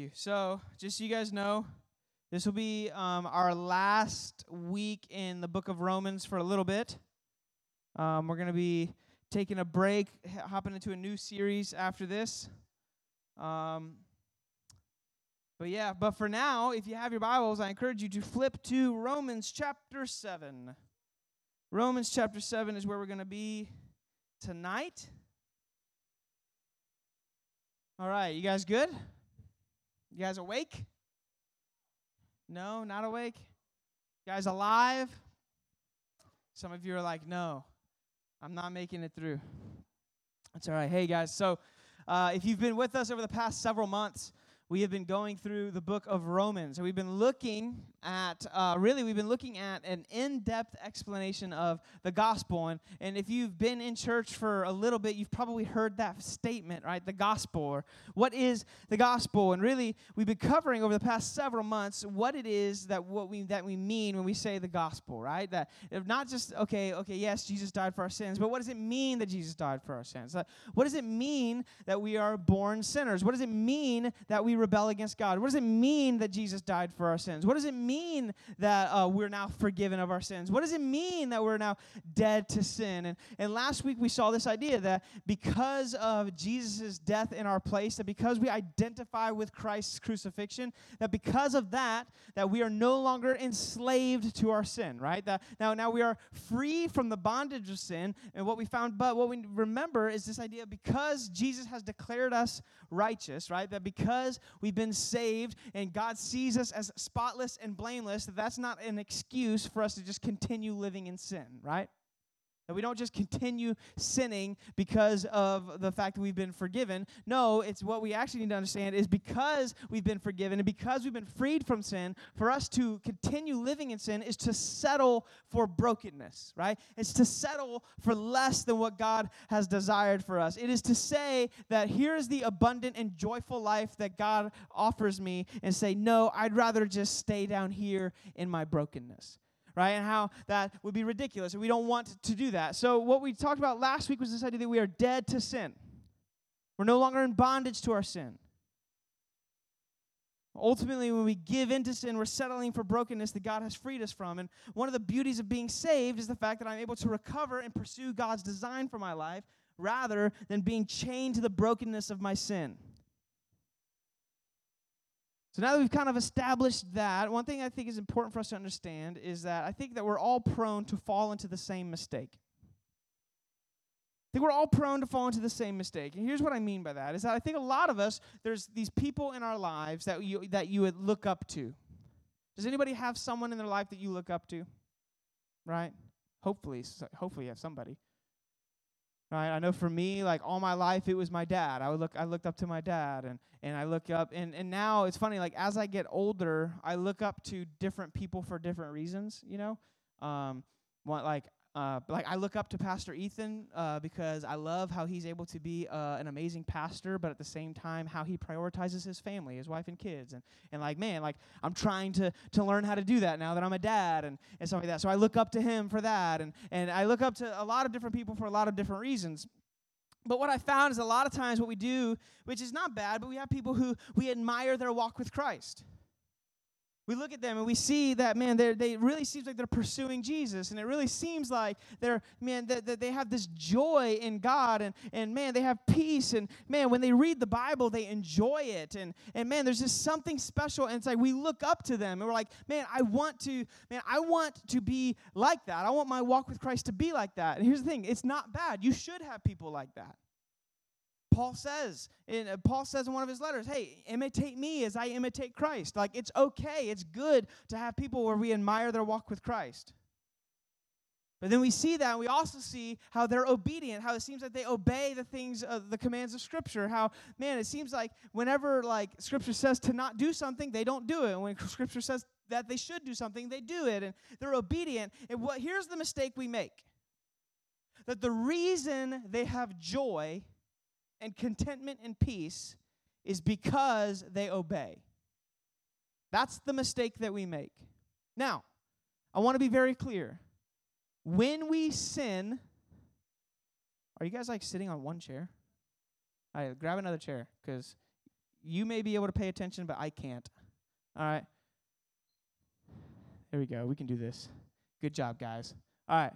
you. So, just so you guys know, this will be um, our last week in the book of Romans for a little bit. Um, we're going to be taking a break, hopping into a new series after this. Um, but yeah, but for now, if you have your Bibles, I encourage you to flip to Romans chapter 7. Romans chapter 7 is where we're going to be tonight. All right, you guys good? You guys awake? No, not awake? You guys alive? Some of you are like, no, I'm not making it through. That's all right. Hey, guys, so uh, if you've been with us over the past several months, we have been going through the book of Romans. And we've been looking at, uh, really, we've been looking at an in depth explanation of the gospel. And, and if you've been in church for a little bit, you've probably heard that statement, right? The gospel, or what is the gospel? And really, we've been covering over the past several months what it is that, what we, that we mean when we say the gospel, right? That if not just, okay, okay, yes, Jesus died for our sins, but what does it mean that Jesus died for our sins? what does it mean that we are born sinners? What does it mean that we rebel against God? What does it mean that Jesus died for our sins? What does it mean that uh, we're now forgiven of our sins? What does it mean that we're now dead to sin? And, and last week we saw this idea that because of Jesus' death in our place, that because we identify with Christ's crucifixion, that because of that, that we are no longer enslaved to our sin, right? That now, now we are free from the bondage of sin. And what we found, but what we remember is this idea because Jesus has declared us righteous, right? That because we've been saved and God sees us as spotless and blameless, that's not an excuse for us to just continue living in sin, right? That we don't just continue sinning because of the fact that we've been forgiven. No, it's what we actually need to understand is because we've been forgiven and because we've been freed from sin, for us to continue living in sin is to settle for brokenness, right? It's to settle for less than what God has desired for us. It is to say that here is the abundant and joyful life that God offers me and say, no, I'd rather just stay down here in my brokenness right? And how that would be ridiculous. We don't want to do that. So, what we talked about last week was this idea that we are dead to sin. We're no longer in bondage to our sin. Ultimately, when we give into sin, we're settling for brokenness that God has freed us from. And one of the beauties of being saved is the fact that I'm able to recover and pursue God's design for my life rather than being chained to the brokenness of my sin. So now that we've kind of established that, one thing I think is important for us to understand is that I think that we're all prone to fall into the same mistake. I think we're all prone to fall into the same mistake. And here's what I mean by that is that I think a lot of us, there's these people in our lives that you that you would look up to. Does anybody have someone in their life that you look up to? Right? Hopefully, so hopefully you have somebody. Right? I know for me, like all my life, it was my dad. I would look, I looked up to my dad, and and I look up, and and now it's funny. Like as I get older, I look up to different people for different reasons. You know, um, what like uh, like I look up to Pastor Ethan uh, because I love how he's able to be uh, an amazing pastor, but at the same time how he prioritizes his family, his wife and kids, and and like man, like I'm trying to to learn how to do that now that I'm a dad and and stuff like that. So I look up to him for that, and and I look up to a lot of different people for a lot of different reasons. But what I found is a lot of times what we do, which is not bad, but we have people who we admire their walk with Christ we look at them and we see that man they they really seems like they're pursuing jesus. And it really seems like they're man that, that they have this joy in god and and man they have peace. And man when they read the bible they enjoy it. And and man there's just something special. And it's like we look up to them and we're like man i want to man i want to be like that. I want my walk with christ to be like that. And here's the thing it's not bad. You should have people like that Paul says, in, uh, Paul says in one of his letters, hey, imitate me as I imitate Christ. Like, it's okay, it's good to have people where we admire their walk with Christ. But then we see that, and we also see how they're obedient, how it seems like they obey the things, uh, the commands of Scripture. How, man, it seems like whenever, like, Scripture says to not do something, they don't do it. And when Scripture says that they should do something, they do it, and they're obedient. And what, here's the mistake we make that the reason they have joy and contentment and peace is because they obey. That's the mistake that we make. Now, I want to be very clear. When we sin, are you guys like sitting on one chair? All right, grab another chair because you may be able to pay attention, but I can't. All right. There we go. We can do this. Good job, guys. All right.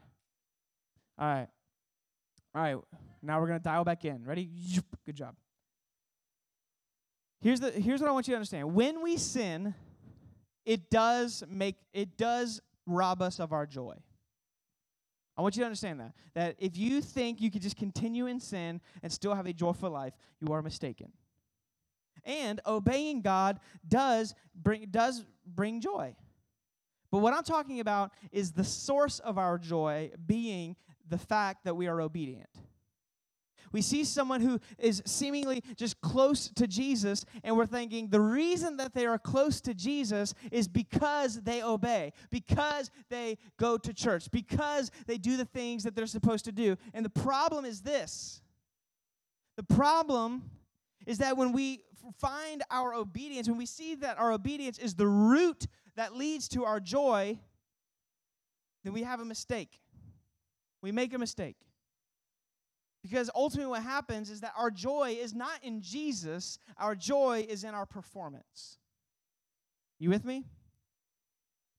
All right. All right. Now we're going to dial back in. Ready? Good job. Here's the here's what I want you to understand. When we sin, it does make it does rob us of our joy. I want you to understand that. That if you think you could just continue in sin and still have a joyful life, you are mistaken. And obeying God does bring does bring joy. But what I'm talking about is the source of our joy being the fact that we are obedient. We see someone who is seemingly just close to Jesus, and we're thinking the reason that they are close to Jesus is because they obey, because they go to church, because they do the things that they're supposed to do. And the problem is this the problem is that when we find our obedience, when we see that our obedience is the root that leads to our joy, then we have a mistake. We make a mistake. Because ultimately, what happens is that our joy is not in Jesus, our joy is in our performance. You with me?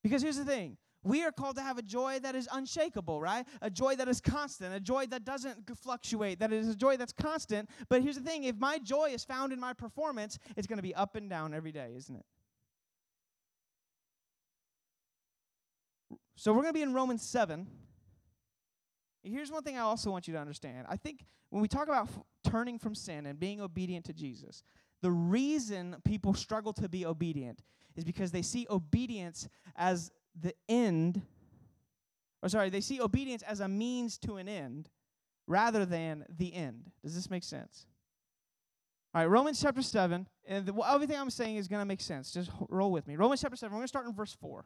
Because here's the thing we are called to have a joy that is unshakable, right? A joy that is constant, a joy that doesn't fluctuate, that is a joy that's constant. But here's the thing if my joy is found in my performance, it's going to be up and down every day, isn't it? So we're going to be in Romans 7. Here's one thing I also want you to understand. I think when we talk about f- turning from sin and being obedient to Jesus, the reason people struggle to be obedient is because they see obedience as the end, or sorry, they see obedience as a means to an end rather than the end. Does this make sense? All right, Romans chapter 7, and the, well, everything I'm saying is going to make sense. Just roll with me. Romans chapter 7, we're going to start in verse 4.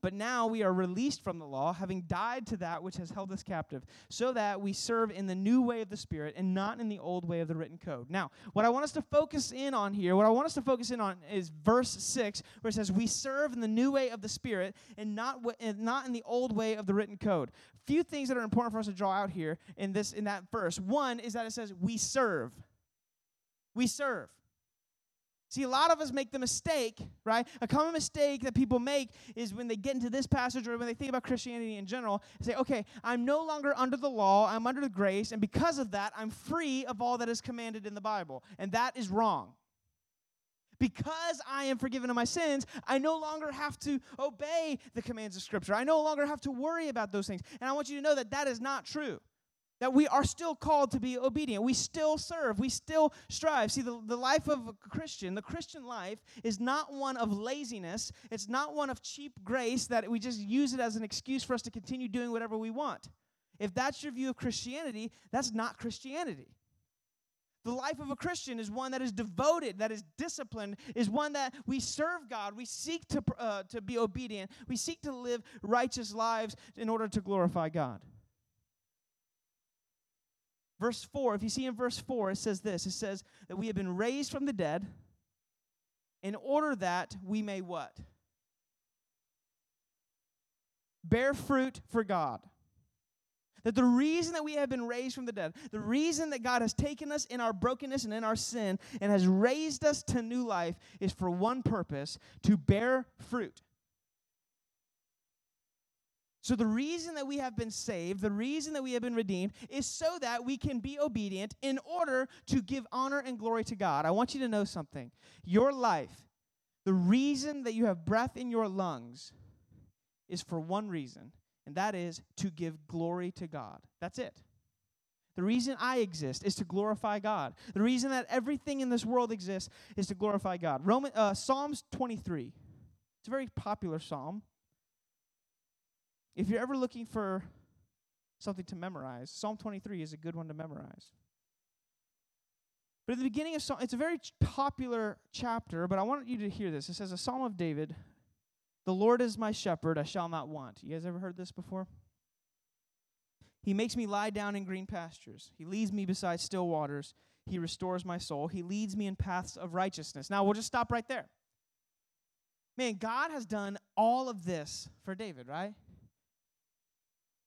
But now we are released from the law, having died to that which has held us captive, so that we serve in the new way of the Spirit and not in the old way of the written code. Now, what I want us to focus in on here, what I want us to focus in on is verse 6, where it says, We serve in the new way of the Spirit and not, w- and not in the old way of the written code. Few things that are important for us to draw out here in, this, in that verse. One is that it says, We serve. We serve. See, a lot of us make the mistake, right? A common mistake that people make is when they get into this passage or when they think about Christianity in general, say, okay, I'm no longer under the law, I'm under the grace, and because of that, I'm free of all that is commanded in the Bible. And that is wrong. Because I am forgiven of my sins, I no longer have to obey the commands of Scripture. I no longer have to worry about those things. And I want you to know that that is not true that we are still called to be obedient. We still serve. We still strive. See, the, the life of a Christian, the Christian life, is not one of laziness. It's not one of cheap grace that we just use it as an excuse for us to continue doing whatever we want. If that's your view of Christianity, that's not Christianity. The life of a Christian is one that is devoted, that is disciplined, is one that we serve God. We seek to, uh, to be obedient. We seek to live righteous lives in order to glorify God. Verse 4, if you see in verse 4, it says this it says that we have been raised from the dead in order that we may what? Bear fruit for God. That the reason that we have been raised from the dead, the reason that God has taken us in our brokenness and in our sin and has raised us to new life is for one purpose to bear fruit. So, the reason that we have been saved, the reason that we have been redeemed, is so that we can be obedient in order to give honor and glory to God. I want you to know something. Your life, the reason that you have breath in your lungs, is for one reason, and that is to give glory to God. That's it. The reason I exist is to glorify God. The reason that everything in this world exists is to glorify God. Roman, uh, Psalms 23. It's a very popular psalm. If you're ever looking for something to memorize, Psalm 23 is a good one to memorize. But at the beginning of Psalm, it's a very popular chapter, but I want you to hear this. It says, A Psalm of David, The Lord is my shepherd, I shall not want. You guys ever heard this before? He makes me lie down in green pastures. He leads me beside still waters. He restores my soul. He leads me in paths of righteousness. Now, we'll just stop right there. Man, God has done all of this for David, right?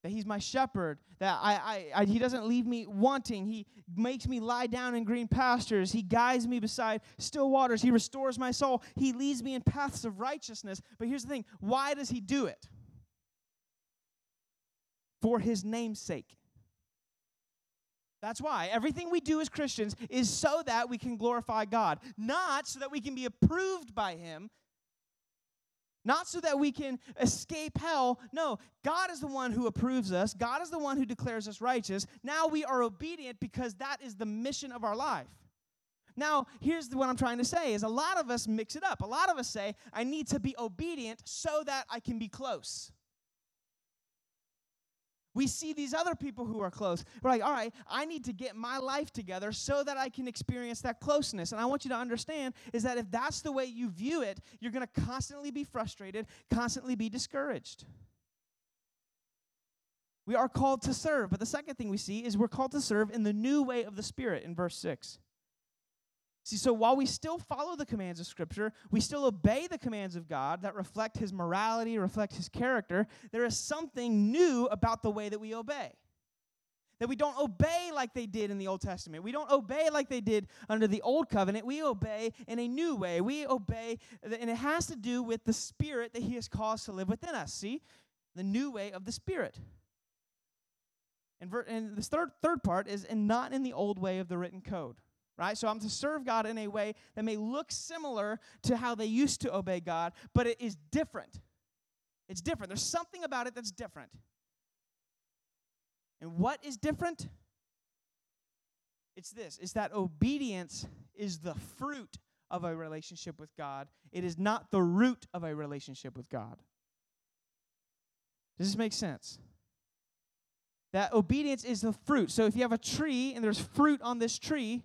That he's my shepherd, that I, I, I, he doesn't leave me wanting. He makes me lie down in green pastures. He guides me beside still waters. He restores my soul. He leads me in paths of righteousness. But here's the thing why does he do it? For his name's sake. That's why everything we do as Christians is so that we can glorify God, not so that we can be approved by Him, not so that we can escape hell. No, God is the one who approves us. God is the one who declares us righteous. Now we are obedient because that is the mission of our life. Now, here's what I'm trying to say is a lot of us mix it up. A lot of us say, I need to be obedient so that I can be close. We see these other people who are close. We're like, all right, I need to get my life together so that I can experience that closeness. And I want you to understand is that if that's the way you view it, you're going to constantly be frustrated, constantly be discouraged. We are called to serve. But the second thing we see is we're called to serve in the new way of the Spirit in verse 6. See, so while we still follow the commands of Scripture, we still obey the commands of God that reflect His morality, reflect His character, there is something new about the way that we obey. That we don't obey like they did in the Old Testament. We don't obey like they did under the Old Covenant. We obey in a new way. We obey, and it has to do with the Spirit that He has caused to live within us. See? The new way of the Spirit. And, ver- and the third, third part is, and not in the old way of the written code right? So I'm to serve God in a way that may look similar to how they used to obey God, but it is different. It's different. There's something about it that's different. And what is different? It's this it's that obedience is the fruit of a relationship with God. It is not the root of a relationship with God. Does this make sense? That obedience is the fruit. So if you have a tree and there's fruit on this tree,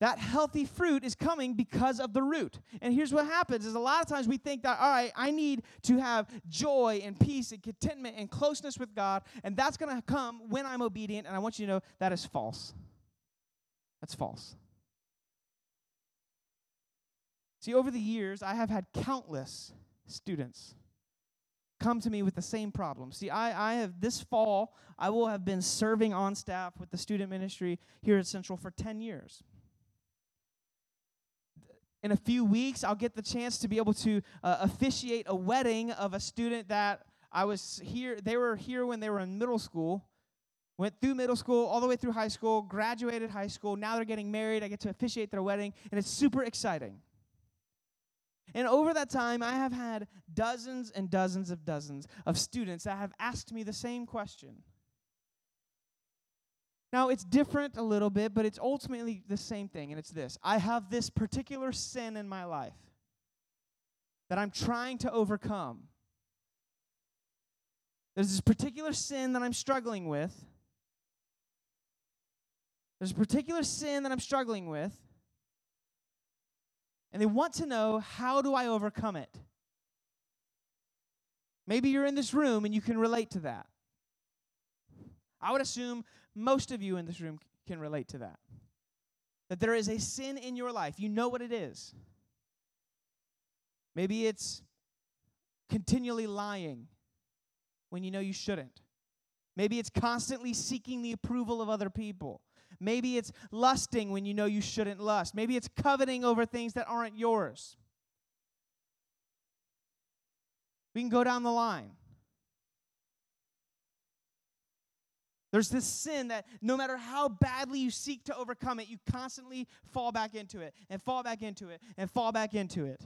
that healthy fruit is coming because of the root. And here's what happens is a lot of times we think that all right, I need to have joy and peace and contentment and closeness with God, and that's going to come when I'm obedient, and I want you to know that is false. That's false. See, over the years, I have had countless students come to me with the same problem. See, I, I have this fall, I will have been serving on staff with the student ministry here at Central for 10 years in a few weeks, I'll get the chance to be able to uh, officiate a wedding of a student that I was here. They were here when they were in middle school, went through middle school, all the way through high school, graduated high school. Now they're getting married. I get to officiate their wedding, and it's super exciting. And over that time, I have had dozens and dozens of dozens of students that have asked me the same question now, it's different a little bit, but it's ultimately the same thing, and it's this I have this particular sin in my life that I'm trying to overcome. There's this particular sin that I'm struggling with. There's a particular sin that I'm struggling with. And they want to know how do I overcome it? Maybe you're in this room and you can relate to that. I would assume most of you in this room can relate to that. That there is a sin in your life. You know what it is. Maybe it's continually lying when you know you shouldn't. Maybe it's constantly seeking the approval of other people. Maybe it's lusting when you know you shouldn't lust. Maybe it's coveting over things that aren't yours. We can go down the line. There's this sin that no matter how badly you seek to overcome it, you constantly fall back into it and fall back into it and fall back into it.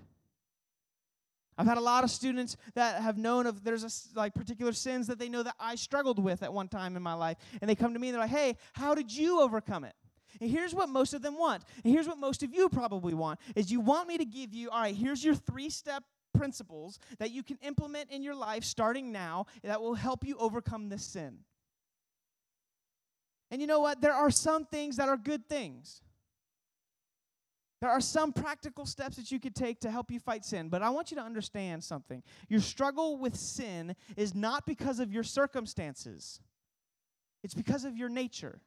I've had a lot of students that have known of there's a, like particular sins that they know that I struggled with at one time in my life, and they come to me and they're like, "Hey, how did you overcome it?" And here's what most of them want, and here's what most of you probably want: is you want me to give you, all right, here's your three-step principles that you can implement in your life starting now that will help you overcome this sin. And you know what? There are some things that are good things. There are some practical steps that you could take to help you fight sin, but I want you to understand something. Your struggle with sin is not because of your circumstances, it's because of your nature.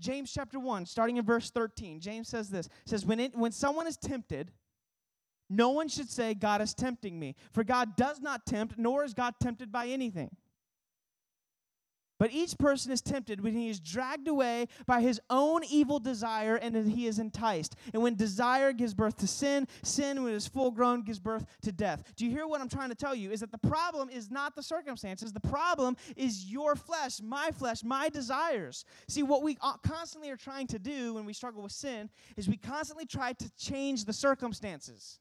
James chapter 1, starting in verse 13, James says this says, when, it, when someone is tempted, no one should say, God is tempting me. For God does not tempt, nor is God tempted by anything. But each person is tempted when he is dragged away by his own evil desire and he is enticed. And when desire gives birth to sin, sin, when it is full grown, gives birth to death. Do you hear what I'm trying to tell you? Is that the problem is not the circumstances, the problem is your flesh, my flesh, my desires. See, what we constantly are trying to do when we struggle with sin is we constantly try to change the circumstances.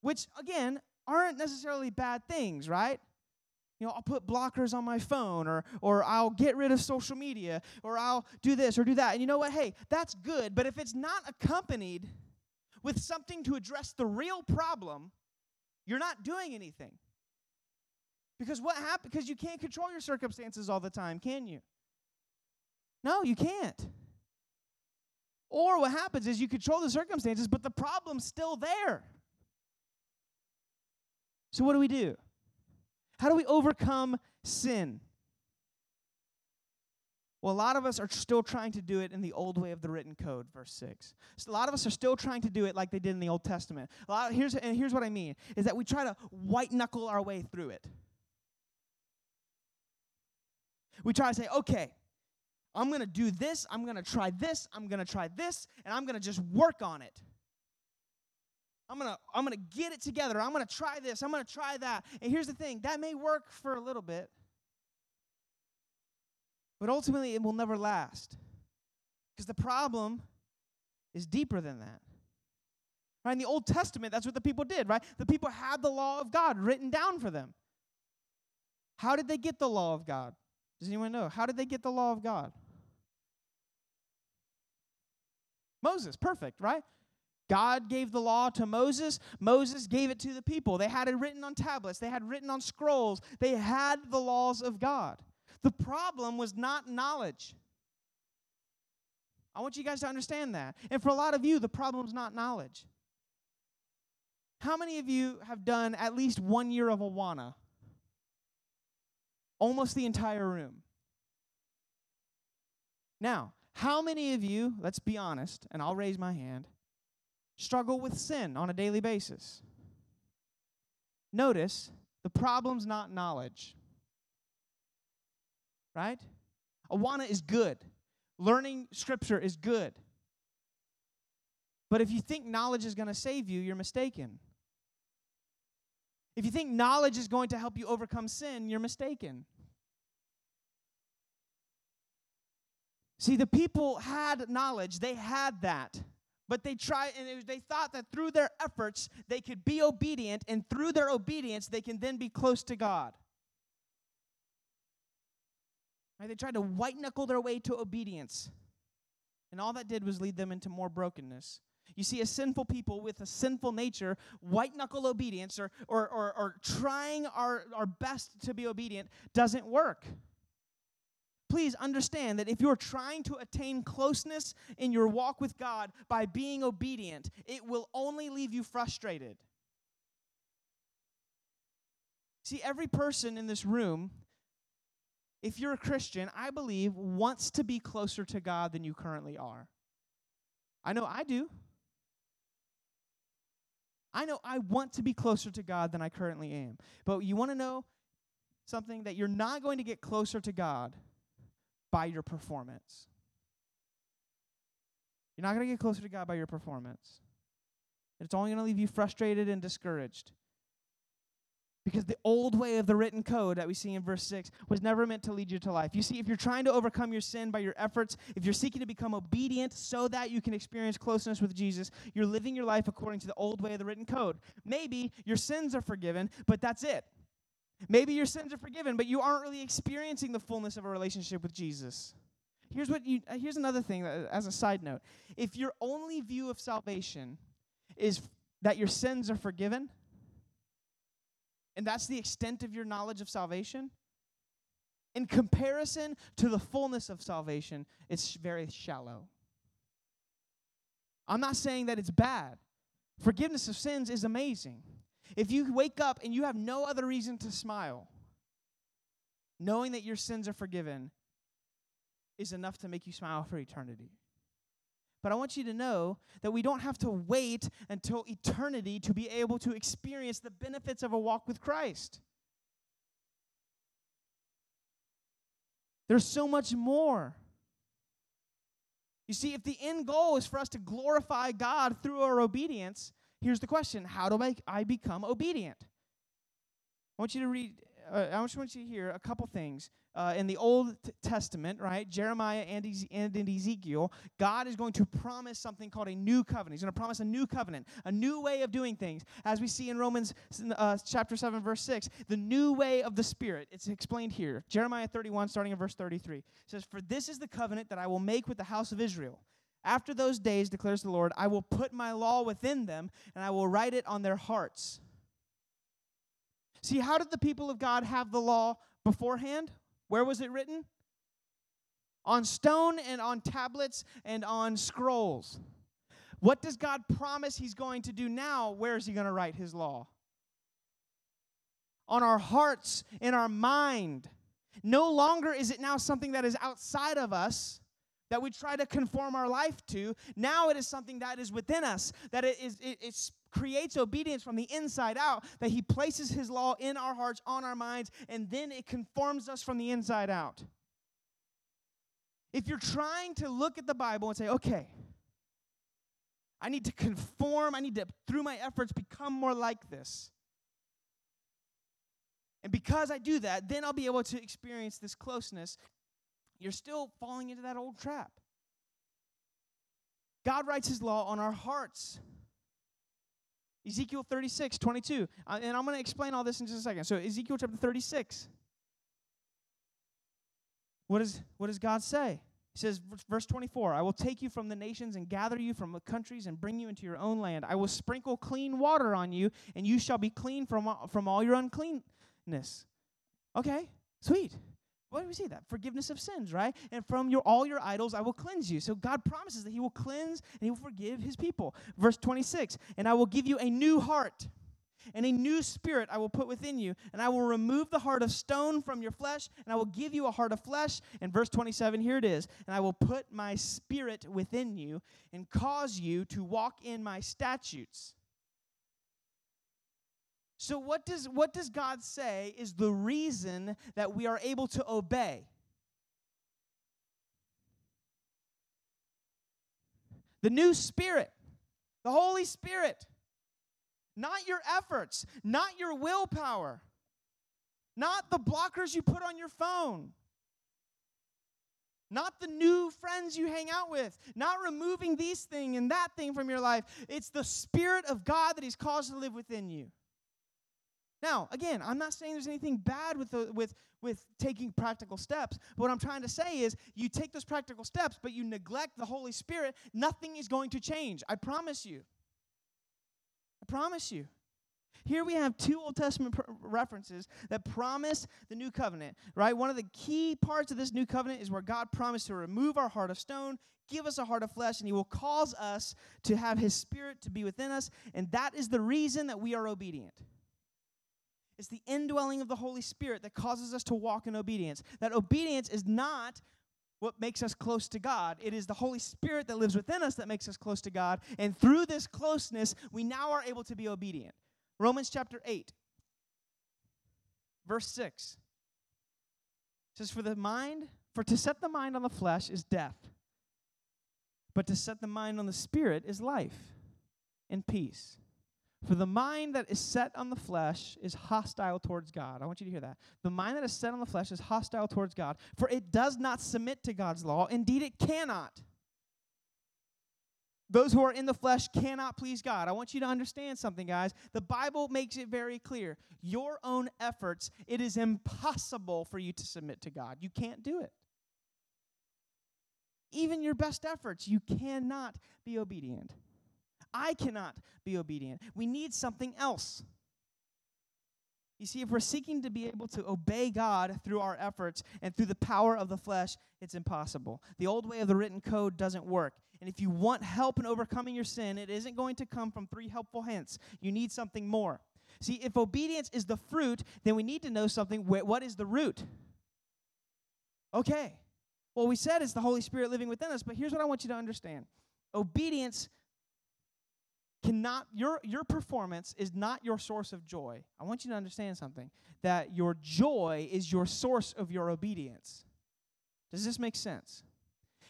Which, again, aren't necessarily bad things, right? You know, I'll put blockers on my phone or or I'll get rid of social media or I'll do this or do that. And you know what? Hey, that's good, but if it's not accompanied with something to address the real problem, you're not doing anything. Because what happens because you can't control your circumstances all the time, can you? No, you can't. Or what happens is you control the circumstances, but the problem's still there. So what do we do? How do we overcome sin? Well, a lot of us are still trying to do it in the old way of the written code, verse 6. So a lot of us are still trying to do it like they did in the Old Testament. A lot of, here's, and here's what I mean is that we try to white knuckle our way through it. We try to say, okay, I'm going to do this, I'm going to try this, I'm going to try this, and I'm going to just work on it. I'm going to I'm going to get it together. I'm going to try this. I'm going to try that. And here's the thing, that may work for a little bit. But ultimately it will never last. Because the problem is deeper than that. Right? In the Old Testament, that's what the people did, right? The people had the law of God written down for them. How did they get the law of God? Does anyone know? How did they get the law of God? Moses, perfect, right? God gave the law to Moses. Moses gave it to the people. They had it written on tablets, they had written on scrolls. They had the laws of God. The problem was not knowledge. I want you guys to understand that. And for a lot of you, the problem is not knowledge. How many of you have done at least one year of Awana? Almost the entire room. Now, how many of you, let's be honest, and I'll raise my hand, struggle with sin on a daily basis. Notice the problem's not knowledge. Right? Awana is good. Learning scripture is good. But if you think knowledge is going to save you, you're mistaken. If you think knowledge is going to help you overcome sin, you're mistaken. See, the people had knowledge, they had that. But they tried, and they thought that through their efforts they could be obedient, and through their obedience they can then be close to God. Right? They tried to white knuckle their way to obedience, and all that did was lead them into more brokenness. You see, a sinful people with a sinful nature, white knuckle obedience or, or, or, or trying our, our best to be obedient doesn't work please understand that if you're trying to attain closeness in your walk with God by being obedient, it will only leave you frustrated. See, every person in this room, if you're a Christian, I believe, wants to be closer to God than you currently are. I know I do. I know I want to be closer to God than I currently am. But you want to know something that you're not going to get closer to God by your performance. You're not going to get closer to God by your performance. It's only going to leave you frustrated and discouraged. Because the old way of the written code that we see in verse 6 was never meant to lead you to life. You see, if you're trying to overcome your sin by your efforts, if you're seeking to become obedient so that you can experience closeness with Jesus, you're living your life according to the old way of the written code. Maybe your sins are forgiven, but that's it. Maybe your sins are forgiven, but you aren't really experiencing the fullness of a relationship with Jesus. Here's what you uh, here's another thing that, as a side note. If your only view of salvation is that your sins are forgiven, and that's the extent of your knowledge of salvation, in comparison to the fullness of salvation, it's very shallow. I'm not saying that it's bad. Forgiveness of sins is amazing. If you wake up and you have no other reason to smile, knowing that your sins are forgiven is enough to make you smile for eternity. But I want you to know that we don't have to wait until eternity to be able to experience the benefits of a walk with Christ. There's so much more. You see, if the end goal is for us to glorify God through our obedience, here's the question How do I, I become obedient? I want you to read uh, I just want you to hear a couple things. Uh, in the Old Testament, right, Jeremiah and, and in Ezekiel, God is going to promise something called a new covenant. He's going to promise a new covenant, a new way of doing things. As we see in Romans uh, chapter 7, verse 6, the new way of the Spirit. It's explained here. Jeremiah 31, starting in verse 33, says, For this is the covenant that I will make with the house of Israel. After those days, declares the Lord, I will put my law within them, and I will write it on their hearts See, how did the people of God have the law beforehand? Where was it written? On stone and on tablets and on scrolls. What does God promise He's going to do now? Where is He going to write His law? On our hearts, in our mind. No longer is it now something that is outside of us that we try to conform our life to. Now it is something that is within us, that it is it, it's creates obedience from the inside out, that He places His law in our hearts, on our minds, and then it conforms us from the inside out. If you're trying to look at the Bible and say, okay, I need to conform, I need to, through my efforts, become more like this. And because I do that, then I'll be able to experience this closeness. You're still falling into that old trap. God writes His law on our hearts. Ezekiel 36, 22. Uh, and I'm going to explain all this in just a second. So, Ezekiel chapter 36. What, is, what does God say? He says, verse 24, I will take you from the nations and gather you from the countries and bring you into your own land. I will sprinkle clean water on you, and you shall be clean from, from all your uncleanness. Okay, sweet. What do we see that? Forgiveness of sins, right? And from your all your idols I will cleanse you. So God promises that He will cleanse and He will forgive His people. Verse 26, and I will give you a new heart. And a new spirit I will put within you, and I will remove the heart of stone from your flesh, and I will give you a heart of flesh. And verse 27, here it is. And I will put my spirit within you, and cause you to walk in my statutes so what does what does God say is the reason that we are able to obey? The new spirit. The Holy Spirit. Not your efforts, not your willpower. Not the blockers you put on your phone. Not the new friends you hang out with, not removing these thing and that thing from your life. It's the Spirit of God that He's caused to live within you. Now, again, I'm not saying there's anything bad with, the, with, with taking practical steps. But what I'm trying to say is you take those practical steps, but you neglect the Holy Spirit, nothing is going to change. I promise you. I promise you. Here we have two Old Testament pr- references that promise the new covenant, right? One of the key parts of this new covenant is where God promised to remove our heart of stone, give us a heart of flesh, and He will cause us to have His Spirit to be within us. And that is the reason that we are obedient. It's the indwelling of the Holy Spirit that causes us to walk in obedience. That obedience is not what makes us close to God. It is the Holy Spirit that lives within us that makes us close to God. And through this closeness, we now are able to be obedient. Romans chapter 8, verse 6 says, For the mind, for to set the mind on the flesh is death, but to set the mind on the spirit is life and peace. For the mind that is set on the flesh is hostile towards God. I want you to hear that. The mind that is set on the flesh is hostile towards God, for it does not submit to God's law. Indeed, it cannot. Those who are in the flesh cannot please God. I want you to understand something, guys. The Bible makes it very clear. Your own efforts, it is impossible for you to submit to God. You can't do it. Even your best efforts, you cannot be obedient. I cannot be obedient. We need something else. You see, if we're seeking to be able to obey God through our efforts and through the power of the flesh, it's impossible. The old way of the written code doesn't work. And if you want help in overcoming your sin, it isn't going to come from three helpful hints. You need something more. See, if obedience is the fruit, then we need to know something. What is the root? Okay. Well, we said it's the Holy Spirit living within us, but here's what I want you to understand obedience cannot your your performance is not your source of joy. I want you to understand something that your joy is your source of your obedience. Does this make sense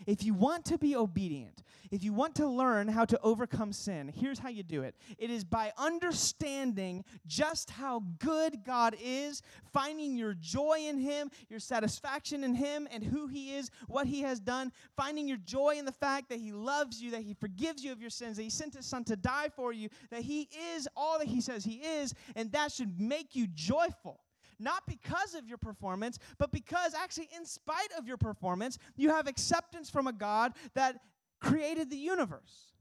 if you want to be obedient, if you want to learn how to overcome sin, here's how you do it. It is by understanding just how good God is, finding your joy in Him, your satisfaction in Him, and who He is, what He has done, finding your joy in the fact that He loves you, that He forgives you of your sins, that He sent His Son to die for you, that He is all that He says He is, and that should make you joyful not because of your performance, but because actually, in spite of your performance, you have acceptance from a God that created the universe.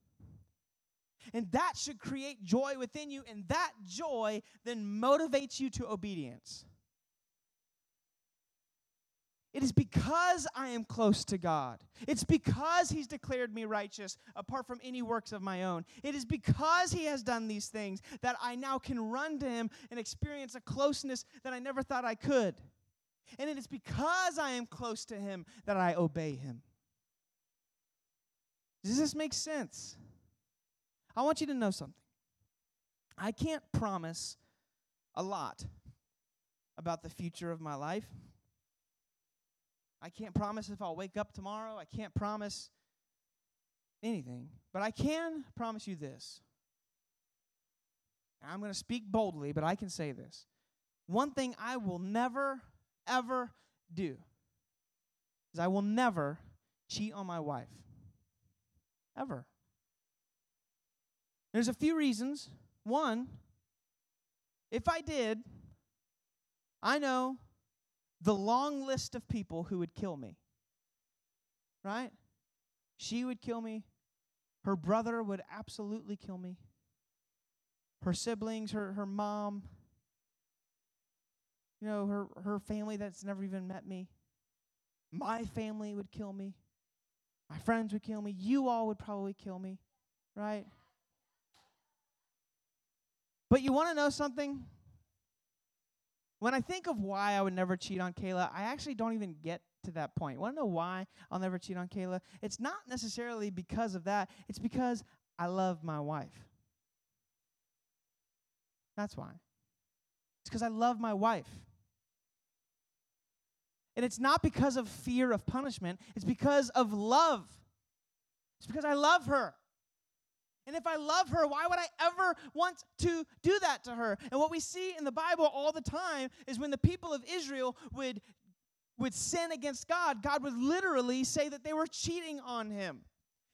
And that should create joy within you, and that joy then motivates you to obedience. It is because I am close to God. It's because He's declared me righteous apart from any works of my own. It is because He has done these things that I now can run to Him and experience a closeness that I never thought I could. And it is because I am close to Him that I obey Him. Does this make sense? I want you to know something. I can't promise a lot about the future of my life. I can't promise if I'll wake up tomorrow. I can't promise anything. But I can promise you this. I'm going to speak boldly, but I can say this. One thing I will never, ever do is I will never cheat on my wife. Ever. There's a few reasons. One, if I did, I know the long list of people who would kill me. Right? She would kill me. Her brother would absolutely kill me. Her siblings, her, her mom, you know, her, her family that's never even met me. My family would kill me. My friends would kill me. You all would probably kill me. Right? But you want to know something? When I think of why I would never cheat on Kayla, I actually don't even get to that point. Want to know why I'll never cheat on Kayla? It's not necessarily because of that, it's because I love my wife. That's why. It's because I love my wife. And it's not because of fear of punishment, it's because of love. It's because I love her. And if I love her, why would I ever want to do that to her? And what we see in the Bible all the time is when the people of Israel would, would sin against God, God would literally say that they were cheating on him.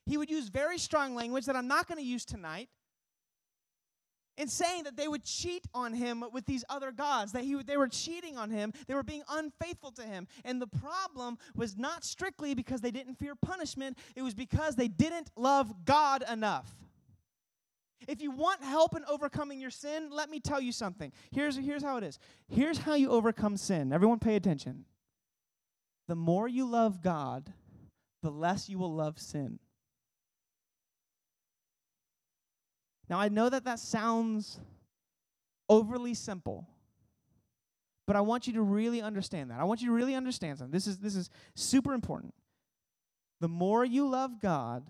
He would use very strong language that I'm not going to use tonight in saying that they would cheat on him with these other gods, that he they were cheating on him, they were being unfaithful to him. And the problem was not strictly because they didn't fear punishment, it was because they didn't love God enough. If you want help in overcoming your sin, let me tell you something. Here's, here's how it is. Here's how you overcome sin. Everyone pay attention. The more you love God, the less you will love sin. Now, I know that that sounds overly simple, but I want you to really understand that. I want you to really understand something. This is, this is super important. The more you love God,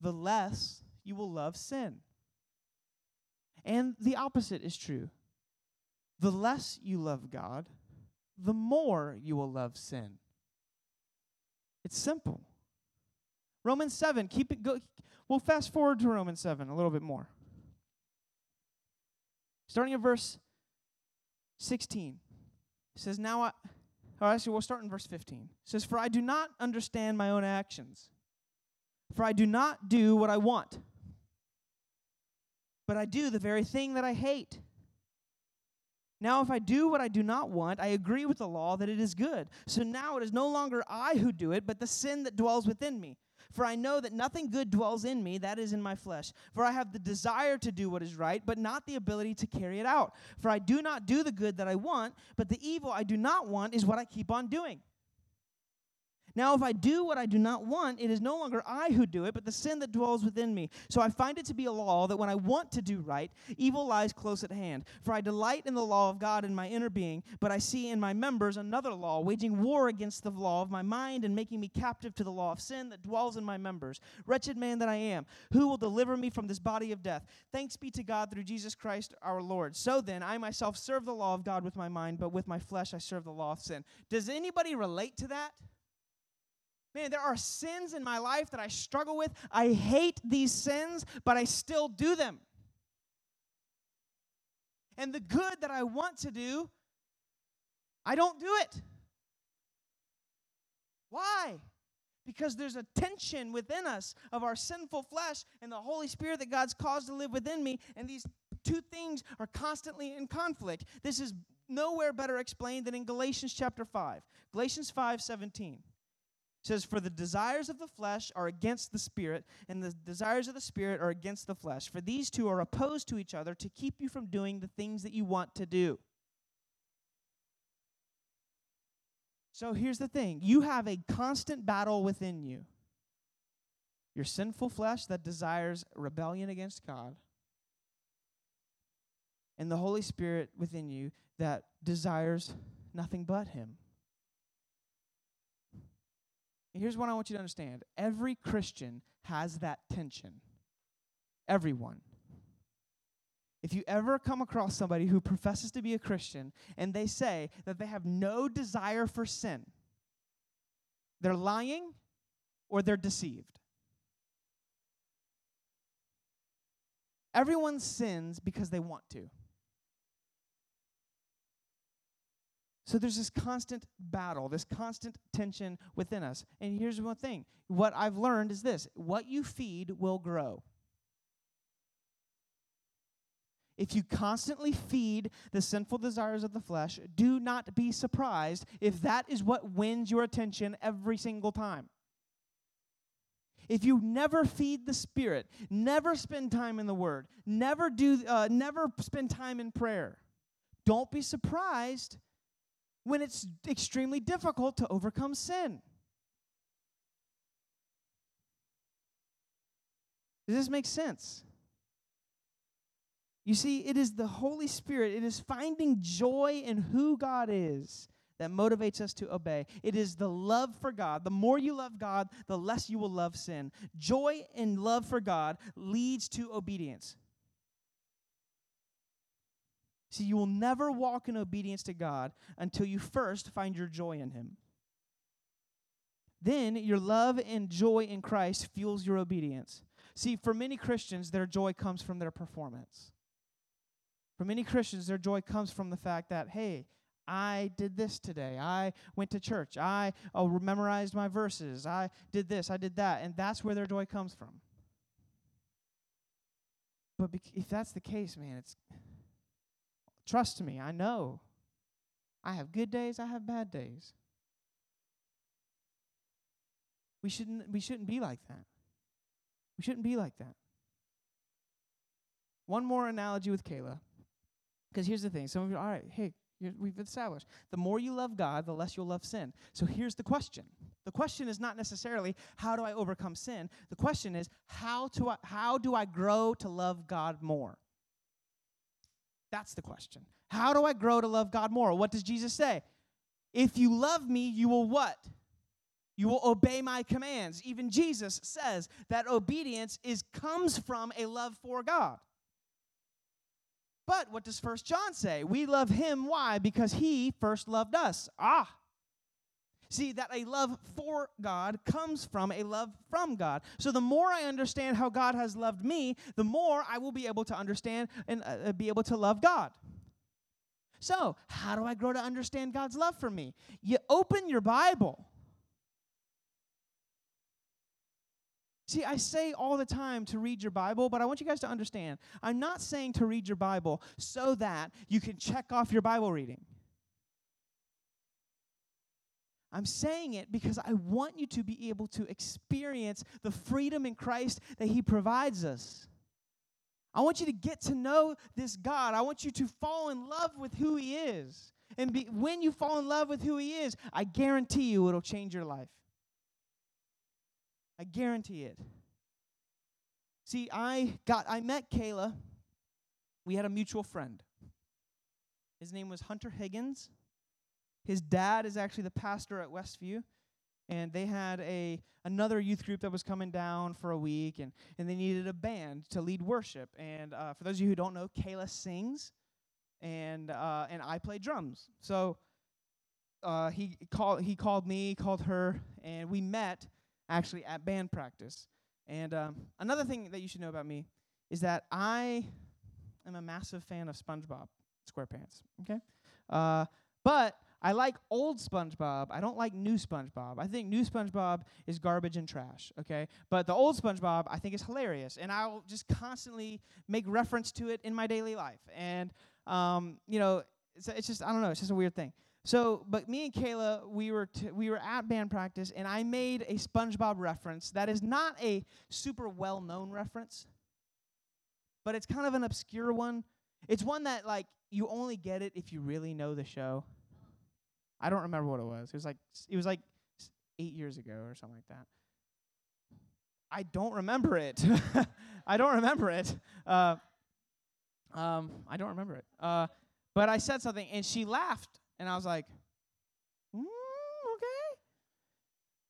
the less you will love sin. And the opposite is true. The less you love God, the more you will love sin. It's simple. Romans 7, keep it go we'll fast forward to Romans 7 a little bit more. Starting at verse 16. It says, Now I or actually we'll start in verse 15. It says, For I do not understand my own actions. For I do not do what I want but I do the very thing that I hate. Now, if I do what I do not want, I agree with the law that it is good. So now it is no longer I who do it, but the sin that dwells within me. For I know that nothing good dwells in me, that is in my flesh. For I have the desire to do what is right, but not the ability to carry it out. For I do not do the good that I want, but the evil I do not want is what I keep on doing. Now, if I do what I do not want, it is no longer I who do it, but the sin that dwells within me. So I find it to be a law that when I want to do right, evil lies close at hand. For I delight in the law of God in my inner being, but I see in my members another law, waging war against the law of my mind and making me captive to the law of sin that dwells in my members. Wretched man that I am, who will deliver me from this body of death? Thanks be to God through Jesus Christ our Lord. So then, I myself serve the law of God with my mind, but with my flesh I serve the law of sin. Does anybody relate to that? Man, there are sins in my life that I struggle with. I hate these sins, but I still do them. And the good that I want to do, I don't do it. Why? Because there's a tension within us of our sinful flesh and the Holy Spirit that God's caused to live within me, and these two things are constantly in conflict. This is nowhere better explained than in Galatians chapter 5. Galatians 5 17 says, For the desires of the flesh are against the spirit, and the desires of the spirit are against the flesh. For these two are opposed to each other to keep you from doing the things that you want to do. So here's the thing you have a constant battle within you your sinful flesh that desires rebellion against God, and the Holy Spirit within you that desires nothing but Him. Here's what I want you to understand every Christian has that tension. Everyone. If you ever come across somebody who professes to be a Christian and they say that they have no desire for sin, they're lying or they're deceived. Everyone sins because they want to. So there's this constant battle, this constant tension within us. And here's one thing what I've learned is this what you feed will grow. If you constantly feed the sinful desires of the flesh, do not be surprised if that is what wins your attention every single time. If you never feed the Spirit, never spend time in the Word, never do, uh, never spend time in prayer, don't be surprised when it's extremely difficult to overcome sin. Does this make sense? You see, it is the Holy Spirit, it is finding joy in who God is that motivates us to obey. It is the love for God. The more you love God, the less you will love sin. Joy and love for God leads to obedience. See, you will never walk in obedience to God until you first find your joy in Him. Then your love and joy in Christ fuels your obedience. See, for many Christians, their joy comes from their performance. For many Christians, their joy comes from the fact that, hey, I did this today. I went to church. I oh, memorized my verses. I did this. I did that. And that's where their joy comes from. But bec- if that's the case, man, it's Trust me, I know. I have good days, I have bad days. We shouldn't we shouldn't be like that. We shouldn't be like that. One more analogy with Kayla. Because here's the thing. Some of you, all right, hey, we've established. The more you love God, the less you'll love sin. So here's the question. The question is not necessarily how do I overcome sin? The question is how to I, how do I grow to love God more? That's the question. How do I grow to love God more? What does Jesus say? If you love me, you will what? You will obey my commands. Even Jesus says that obedience is comes from a love for God. But what does First John say? We love him why? Because he first loved us. Ah, See, that a love for God comes from a love from God. So the more I understand how God has loved me, the more I will be able to understand and uh, uh, be able to love God. So, how do I grow to understand God's love for me? You open your Bible. See, I say all the time to read your Bible, but I want you guys to understand. I'm not saying to read your Bible so that you can check off your Bible reading. I'm saying it because I want you to be able to experience the freedom in Christ that He provides us. I want you to get to know this God. I want you to fall in love with who He is. And be, when you fall in love with who He is, I guarantee you it'll change your life. I guarantee it. See, I got I met Kayla. We had a mutual friend. His name was Hunter Higgins. His dad is actually the pastor at Westview and they had a another youth group that was coming down for a week and, and they needed a band to lead worship. And uh, for those of you who don't know kayla sings and uh, and i play drums. So uh, he called he called me called her and we met actually at band practice. And um, another thing that you should know about me is that i am a massive fan of spongebob squarepants okay? Uh, but I like old SpongeBob. I don't like new SpongeBob. I think new SpongeBob is garbage and trash, okay? But the old SpongeBob I think is hilarious, and I'll just constantly make reference to it in my daily life. And um, you know, it's, it's just I don't know, it's just a weird thing. So, but me and Kayla, we were t- we were at band practice, and I made a SpongeBob reference that is not a super well-known reference, but it's kind of an obscure one. It's one that like you only get it if you really know the show. I don't remember what it was. It was like it was like eight years ago or something like that. I don't remember it. I don't remember it. Uh, um, I don't remember it. Uh, but I said something and she laughed, and I was like, mm, okay.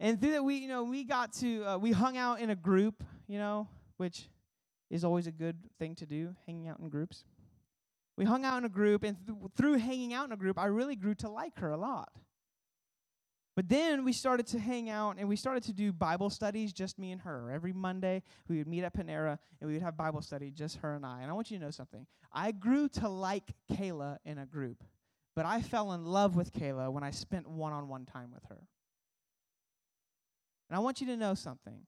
And through that, we you know we got to uh, we hung out in a group, you know, which is always a good thing to do, hanging out in groups we hung out in a group, and th- through hanging out in a group, I really grew to like her a lot. But then we started to hang out and we started to do Bible studies, just me and her. Every Monday, we would meet at Panera and we would have Bible study, just her and I. And I want you to know something. I grew to like Kayla in a group, but I fell in love with Kayla when I spent one on one time with her. And I want you to know something.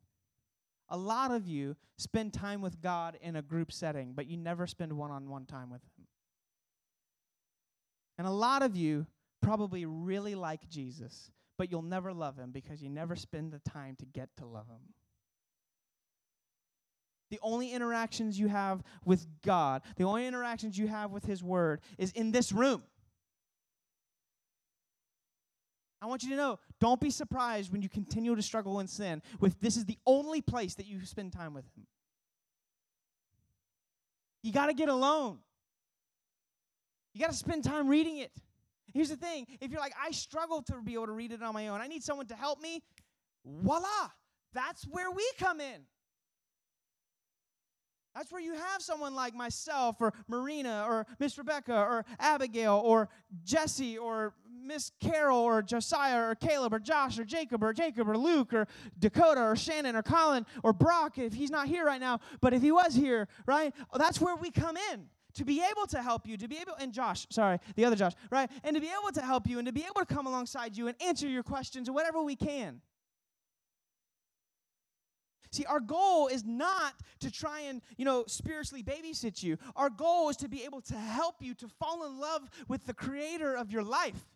A lot of you spend time with God in a group setting, but you never spend one on one time with Him. And a lot of you probably really like Jesus, but you'll never love him because you never spend the time to get to love him. The only interactions you have with God, the only interactions you have with His Word is in this room. I want you to know don't be surprised when you continue to struggle in sin with this is the only place that you spend time with Him. You got to get alone. You got to spend time reading it. Here's the thing if you're like, I struggle to be able to read it on my own, I need someone to help me, voila, that's where we come in. That's where you have someone like myself or Marina or Miss Rebecca or Abigail or Jesse or Miss Carol or Josiah or Caleb or Josh or Jacob or Jacob or Luke or Dakota or Shannon or Colin or Brock if he's not here right now, but if he was here, right? That's where we come in to be able to help you, to be able, and Josh, sorry, the other Josh, right? And to be able to help you and to be able to come alongside you and answer your questions or whatever we can. See, our goal is not to try and, you know, spiritually babysit you. Our goal is to be able to help you to fall in love with the creator of your life.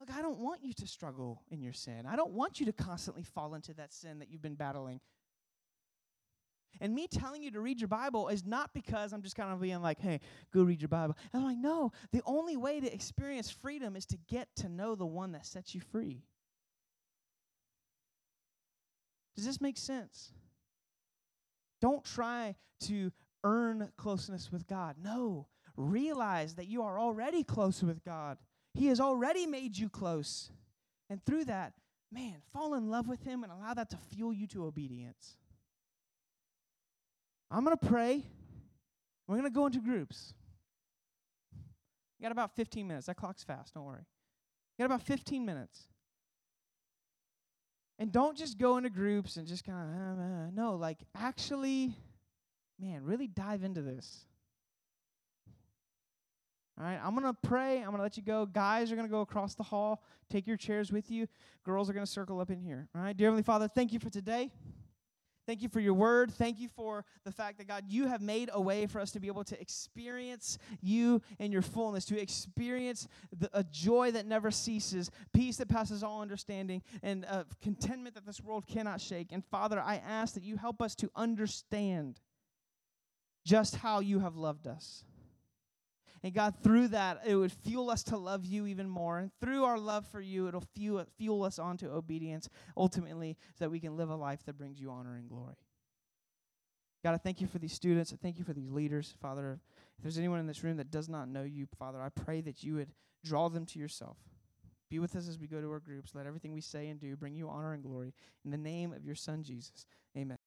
Look, I don't want you to struggle in your sin. I don't want you to constantly fall into that sin that you've been battling. And me telling you to read your Bible is not because I'm just kind of being like, hey, go read your Bible. And I'm like, no, the only way to experience freedom is to get to know the one that sets you free. Does this make sense? Don't try to earn closeness with God. No, realize that you are already close with God. He has already made you close. And through that, man, fall in love with Him and allow that to fuel you to obedience. I'm going to pray. We're going to go into groups. You got about 15 minutes. That clock's fast, don't worry. You got about 15 minutes. And don't just go into groups and just kind of, uh, uh, no, like actually, man, really dive into this. All right, I'm going to pray. I'm going to let you go. Guys are going to go across the hall. Take your chairs with you. Girls are going to circle up in here. All right, dear Heavenly Father, thank you for today. Thank you for your word. Thank you for the fact that, God, you have made a way for us to be able to experience you in your fullness, to experience the, a joy that never ceases, peace that passes all understanding, and uh, contentment that this world cannot shake. And, Father, I ask that you help us to understand just how you have loved us. And God, through that, it would fuel us to love you even more. And through our love for you, it'll fuel, fuel us onto obedience ultimately so that we can live a life that brings you honor and glory. God, I thank you for these students. I thank you for these leaders. Father, if there's anyone in this room that does not know you, Father, I pray that you would draw them to yourself. Be with us as we go to our groups. Let everything we say and do bring you honor and glory. In the name of your Son, Jesus. Amen.